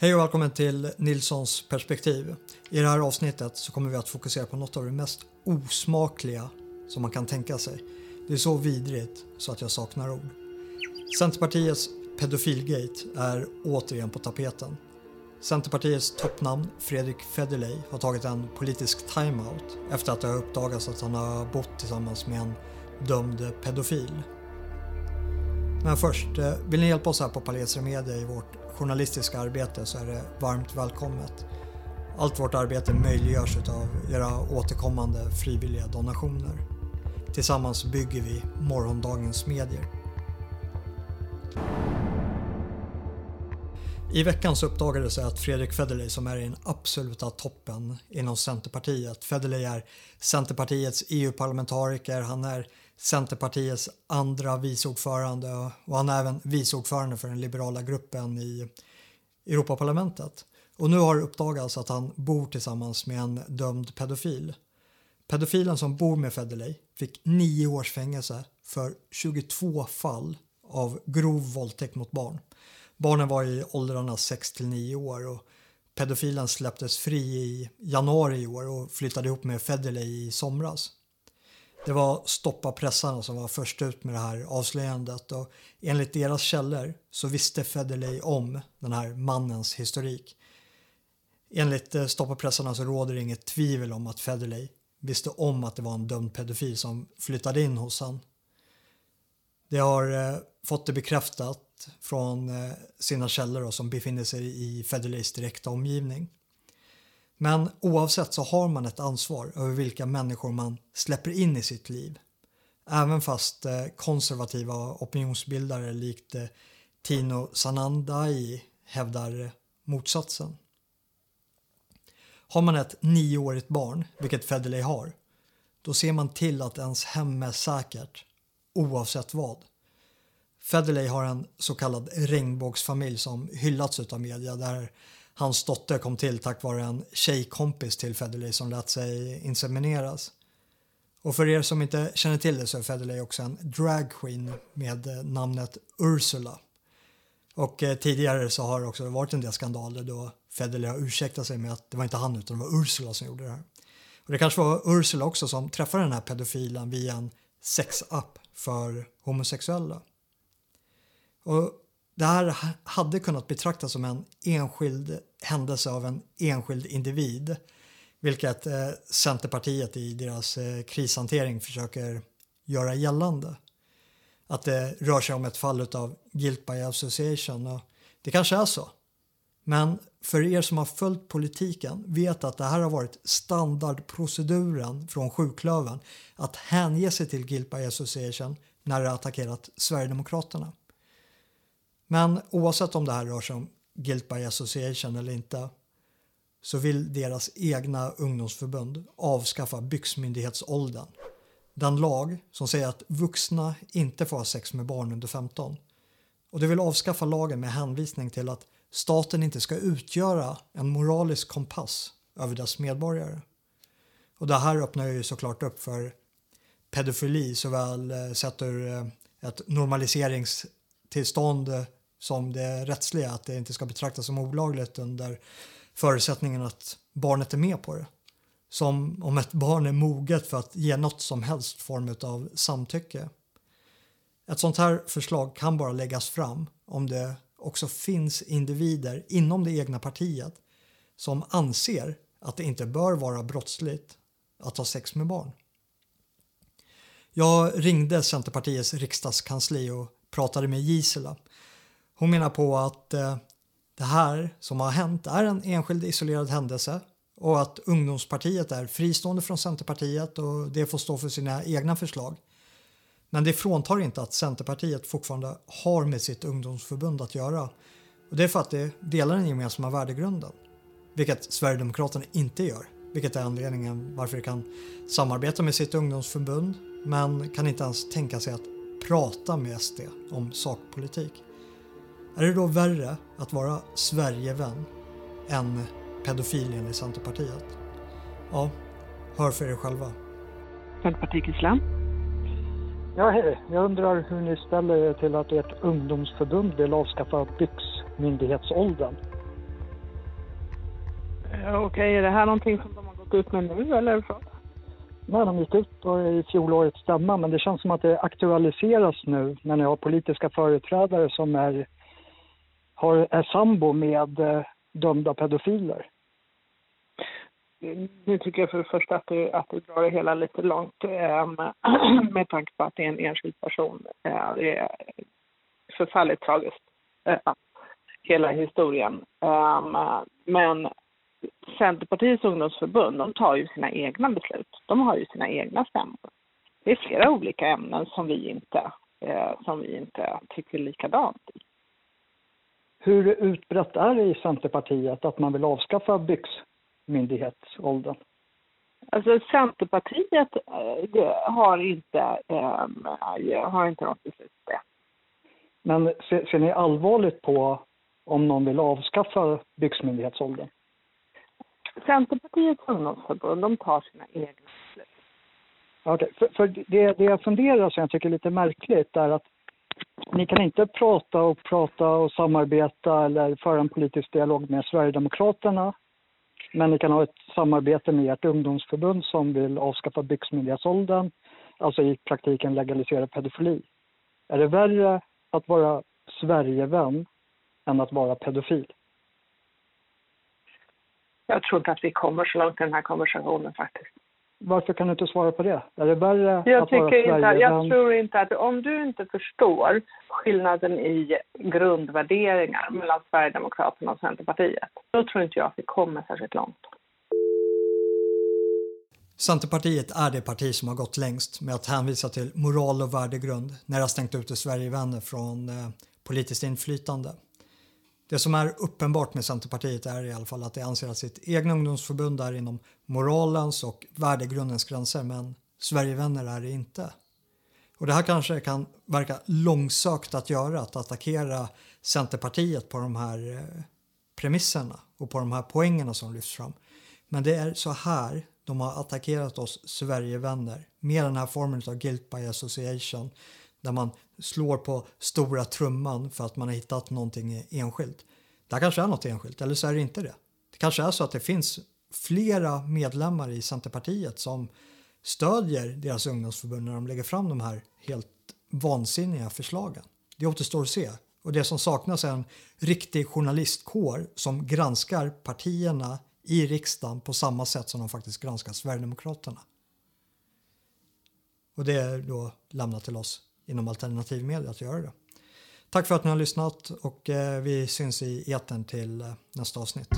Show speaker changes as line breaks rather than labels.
Hej och välkommen till Nilssons perspektiv. I det här avsnittet så kommer vi att fokusera på något av det mest osmakliga som man kan tänka sig. Det är så vidrigt så att jag saknar ord. Centerpartiets pedofilgate är återigen på tapeten. Centerpartiets toppnamn Fredrik Federley har tagit en politisk timeout efter att det har uppdagats att han har bott tillsammans med en dömd pedofil. Men först, eh, vill ni hjälpa oss här på Palets Media i vårt journalistiska arbete så är det varmt välkommet. Allt vårt arbete möjliggörs av era återkommande frivilliga donationer. Tillsammans bygger vi morgondagens medier. I veckan så uppdagades det att Fredrik Federley som är i den absoluta toppen inom Centerpartiet. Federley är Centerpartiets EU-parlamentariker, han är Centerpartiets andra viceordförande och han är även viceordförande för den liberala gruppen i Europaparlamentet. Och nu har det uppdagats att han bor tillsammans med en dömd pedofil. Pedofilen som bor med Federley fick nio års fängelse för 22 fall av grov våldtäkt mot barn. Barnen var i åldrarna 6 till 9 år och pedofilen släpptes fri i januari i år och flyttade ihop med Federley i somras. Det var Stoppa pressarna som var först ut med det här avslöjandet och enligt deras källor så visste Federley om den här mannens historik. Enligt eh, Stoppa pressarna så råder det inget tvivel om att Federley visste om att det var en dömd pedofil som flyttade in hos han. Det har eh, fått det bekräftat från eh, sina källor då, som befinner sig i Federleys direkta omgivning. Men oavsett så har man ett ansvar över vilka människor man släpper in i sitt liv. Även fast eh, konservativa opinionsbildare likt eh, Tino Sanandai hävdar eh, motsatsen. Har man ett nioårigt barn, vilket Federley har, då ser man till att ens hem är säkert, oavsett vad. Federley har en så kallad regnbågsfamilj som hyllats av media där Hans dotter kom till tack vare en tjejkompis till Federley som lät sig insemineras. Och för er som inte känner till det så är Federley också en dragqueen med namnet Ursula. Och eh, tidigare så har det också varit en del skandaler då Federley har ursäktat sig med att det var inte han utan det var Ursula som gjorde det här. Och det kanske var Ursula också som träffade den här pedofilen via en sexapp för homosexuella. Och det här hade kunnat betraktas som en enskild händelse av en enskild individ vilket eh, Centerpartiet i deras eh, krishantering försöker göra gällande. Att det rör sig om ett fall av guilt by association och det kanske är så. Men för er som har följt politiken vet att det här har varit standardproceduren från sjuklöven att hänge sig till guilt by association när det har attackerat Sverigedemokraterna. Men oavsett om det här rör sig om guilt by association eller inte så vill deras egna ungdomsförbund avskaffa byxmyndighetsåldern. Den lag som säger att vuxna inte får ha sex med barn under 15. Och de vill avskaffa lagen med hänvisning till att staten inte ska utgöra en moralisk kompass över dess medborgare. Och det här öppnar ju såklart upp för pedofili såväl eh, sett ur eh, ett normaliseringstillstånd eh, som det rättsliga, att det inte ska betraktas som olagligt under förutsättningen att barnet är med på det. Som om ett barn är moget för att ge något som helst form av samtycke. Ett sånt här förslag kan bara läggas fram om det också finns individer inom det egna partiet som anser att det inte bör vara brottsligt att ha sex med barn. Jag ringde Centerpartiets riksdagskansli och pratade med Gisela hon menar på att eh, det här som har hänt är en enskild isolerad händelse och att ungdomspartiet är fristående från Centerpartiet och det får stå för sina egna förslag. Men det fråntar inte att Centerpartiet fortfarande har med sitt ungdomsförbund att göra. Och det är för att det delar den gemensamma värdegrunden. Vilket Sverigedemokraterna inte gör. Vilket är anledningen varför de kan samarbeta med sitt ungdomsförbund men kan inte ens tänka sig att prata med SD om sakpolitik. Är det då värre att vara Sverigevän än pedofilien i Centerpartiet? Ja, hör för er själva.
Centerpartiet.
Ja, hej. Jag undrar hur ni ställer er till att ert ungdomsförbund vill avskaffa byxmyndighetsåldern?
Eh, Okej, är det här någonting som de har gått ut med nu eller? vad?
Nej, de gick ut på i fjolårets stämma, men det känns som att det aktualiseras nu när ni har politiska företrädare som är, har, är sambo med eh, dömda pedofiler.
Nu tycker jag för det första att du, att du drar det hela lite långt eh, med tanke på att det är en enskild person. Eh, det är förfärligt tragiskt, eh, hela historien. Eh, men Centerpartiets ungdomsförbund, de tar ju sina egna beslut. De har ju sina egna stämmor. Det är flera olika ämnen som vi inte, eh, som vi inte tycker likadant i.
Hur utbrett är det i Centerpartiet att man vill avskaffa byxmyndighetsåldern?
Alltså Centerpartiet eh, har inte, eh, har inte något beslut på det.
Men ser, ser ni allvarligt på om någon vill avskaffa byxmyndighetsåldern?
Centerpartiets ungdomsförbund, de tar sina egna beslut.
Okej, för, för det, det jag funderar som jag tycker är lite märkligt är att ni kan inte prata och prata och samarbeta eller föra en politisk dialog med Sverigedemokraterna. Men ni kan ha ett samarbete med ert ungdomsförbund som vill avskaffa byxmyndighetsåldern, alltså i praktiken legalisera pedofili. Är det värre att vara Sverigevän än att vara pedofil?
Jag tror inte att vi kommer så långt i den här konversationen faktiskt.
Varför kan du inte svara på det? Är det värre
Jag,
att vara
inte, jag tror inte att om du inte förstår skillnaden i grundvärderingar mellan Sverigedemokraterna och Centerpartiet, då tror inte jag att vi kommer särskilt långt.
Centerpartiet är det parti som har gått längst med att hänvisa till moral och värdegrund när det har stängt ute Sverigevänner från eh, politiskt inflytande. Det som är uppenbart med Centerpartiet är i alla fall att de anser att sitt egna ungdomsförbund är inom moralens och värdegrundens gränser men Sverigevänner är det inte. Och det här kanske kan verka långsökt att göra, att attackera Centerpartiet på de här eh, premisserna och på de här poängerna som lyfts fram. Men det är så här de har attackerat oss Sverigevänner med den här formen av guilt by association där man slår på stora trumman för att man har hittat någonting enskilt. Det här kanske är något enskilt eller så är det inte det. Det kanske är så att det finns flera medlemmar i Centerpartiet som stödjer deras ungdomsförbund när de lägger fram de här helt vansinniga förslagen. Det återstår att se. Och det som saknas är en riktig journalistkår som granskar partierna i riksdagen på samma sätt som de faktiskt granskar Sverigedemokraterna. Och det är då lämnat till oss inom alternativ media att göra det. Tack för att ni har lyssnat och eh, vi syns i etern till eh, nästa avsnitt.